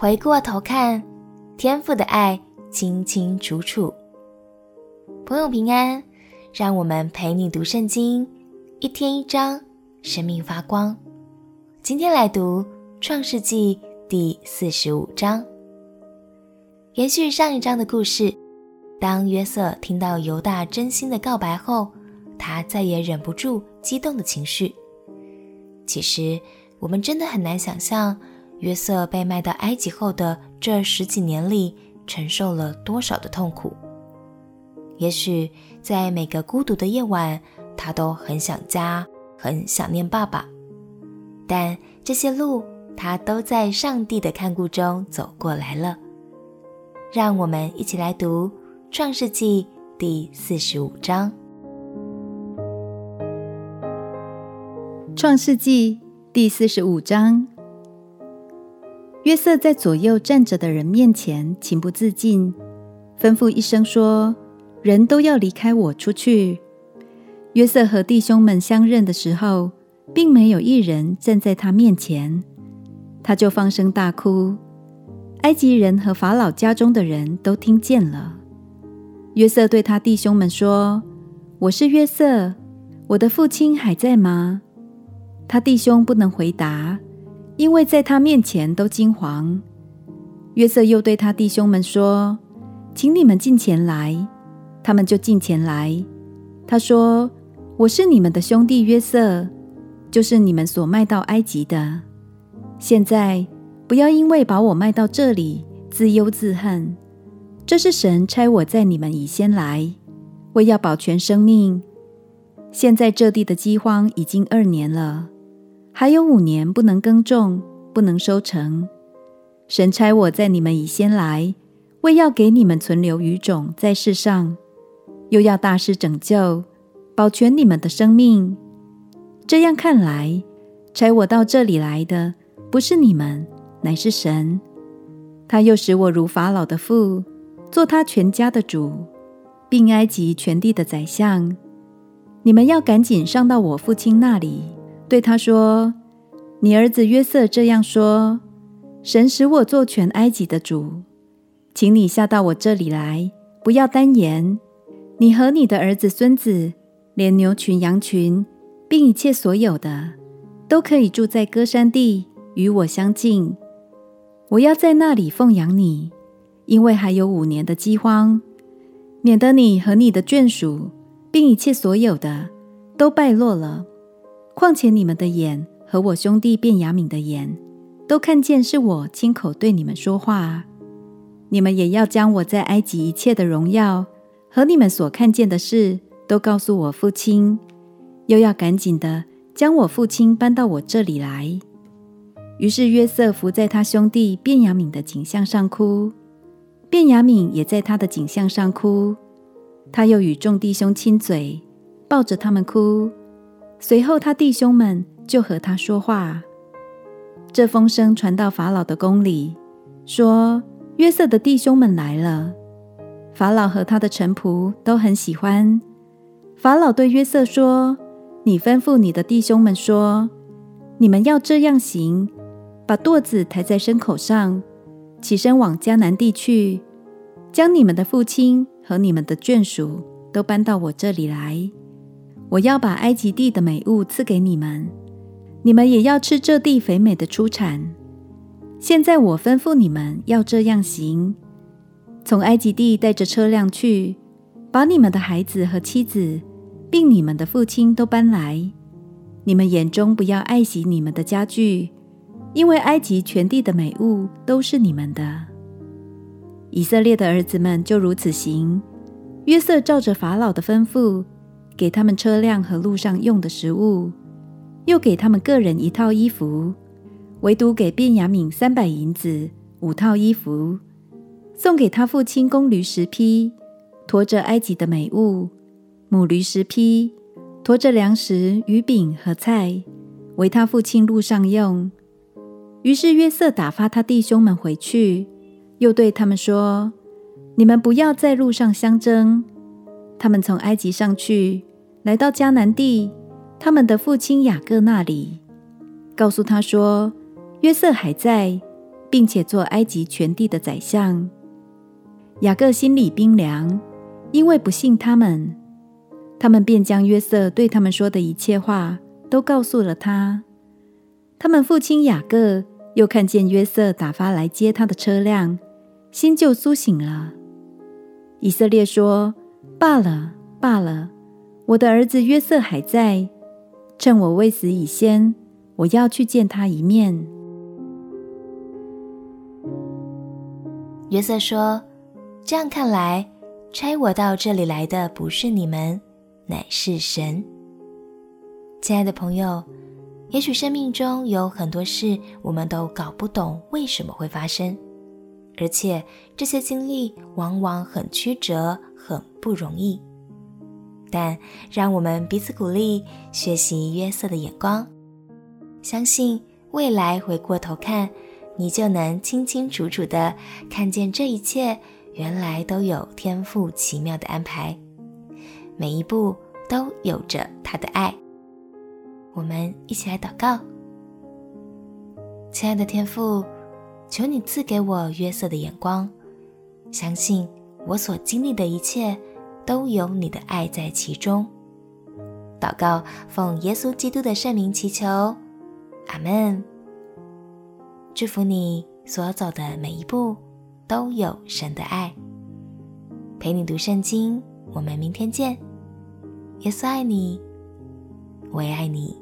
回过头看，天父的爱清清楚楚。朋友平安，让我们陪你读圣经，一天一章，生命发光。今天来读创世纪第四十五章，延续上一章的故事。当约瑟听到犹大真心的告白后，他再也忍不住激动的情绪。其实，我们真的很难想象，约瑟被卖到埃及后的这十几年里，承受了多少的痛苦。也许在每个孤独的夜晚，他都很想家，很想念爸爸。但这些路，他都在上帝的看顾中走过来了。让我们一起来读《创世纪》第四十五章。《创世纪》第四十五章。约瑟在左右站着的人面前情不自禁，吩咐一声说：“人都要离开我出去。”约瑟和弟兄们相认的时候，并没有一人站在他面前，他就放声大哭。埃及人和法老家中的人都听见了。约瑟对他弟兄们说：“我是约瑟，我的父亲还在吗？”他弟兄不能回答。因为在他面前都惊惶，约瑟又对他弟兄们说：“请你们进前来。”他们就进前来。他说：“我是你们的兄弟约瑟，就是你们所卖到埃及的。现在不要因为把我卖到这里自忧自恨。这是神差我在你们以先来，为要保全生命。现在这地的饥荒已经二年了。”还有五年不能耕种，不能收成。神差我在你们以先来，为要给你们存留余种在世上，又要大施拯救，保全你们的生命。这样看来，差我到这里来的不是你们，乃是神。他又使我如法老的父，做他全家的主，并埃及全地的宰相。你们要赶紧上到我父亲那里。对他说：“你儿子约瑟这样说：神使我做全埃及的主，请你下到我这里来，不要单言。你和你的儿子、孙子，连牛群、羊群，并一切所有的，都可以住在歌珊地，与我相近。我要在那里奉养你，因为还有五年的饥荒，免得你和你的眷属，并一切所有的，都败落了。”况且你们的眼和我兄弟便雅悯的眼，都看见是我亲口对你们说话。你们也要将我在埃及一切的荣耀和你们所看见的事，都告诉我父亲，又要赶紧的将我父亲搬到我这里来。于是约瑟伏在他兄弟便雅悯的颈项上哭，便雅悯也在他的颈项上哭。他又与众弟兄亲嘴，抱着他们哭。随后，他弟兄们就和他说话。这风声传到法老的宫里，说约瑟的弟兄们来了。法老和他的臣仆都很喜欢。法老对约瑟说：“你吩咐你的弟兄们说，你们要这样行：把舵子抬在牲口上，起身往迦南地去，将你们的父亲和你们的眷属都搬到我这里来。”我要把埃及地的美物赐给你们，你们也要吃这地肥美的出产。现在我吩咐你们要这样行：从埃及地带着车辆去，把你们的孩子和妻子，并你们的父亲都搬来。你们眼中不要爱惜你们的家具，因为埃及全地的美物都是你们的。以色列的儿子们就如此行。约瑟照着法老的吩咐。给他们车辆和路上用的食物，又给他们个人一套衣服，唯独给便雅悯三百银子五套衣服，送给他父亲公驴十匹，驮着埃及的美物；母驴十匹，驮着粮食、鱼饼和菜，为他父亲路上用。于是约瑟打发他弟兄们回去，又对他们说：“你们不要在路上相争。”他们从埃及上去。来到迦南地，他们的父亲雅各那里，告诉他说：“约瑟还在，并且做埃及全地的宰相。雅各心里冰凉，因为不信他们。他们便将约瑟对他们说的一切话都告诉了他。他们父亲雅各又看见约瑟打发来接他的车辆，心就苏醒了。以色列说：“罢了，罢了，我的儿子约瑟还在，趁我未死以先，我要去见他一面。”约瑟说：“这样看来，差我到这里来的不是你们。”乃是神，亲爱的朋友，也许生命中有很多事，我们都搞不懂为什么会发生，而且这些经历往往很曲折，很不容易。但让我们彼此鼓励，学习约瑟的眼光，相信未来回过头看，你就能清清楚楚地看见这一切，原来都有天父奇妙的安排。每一步都有着他的爱，我们一起来祷告。亲爱的天父，求你赐给我约瑟的眼光，相信我所经历的一切都有你的爱在其中。祷告，奉耶稣基督的圣名祈求，阿门。祝福你所走的每一步都有神的爱，陪你读圣经。我们明天见。耶稣爱你，我也爱你。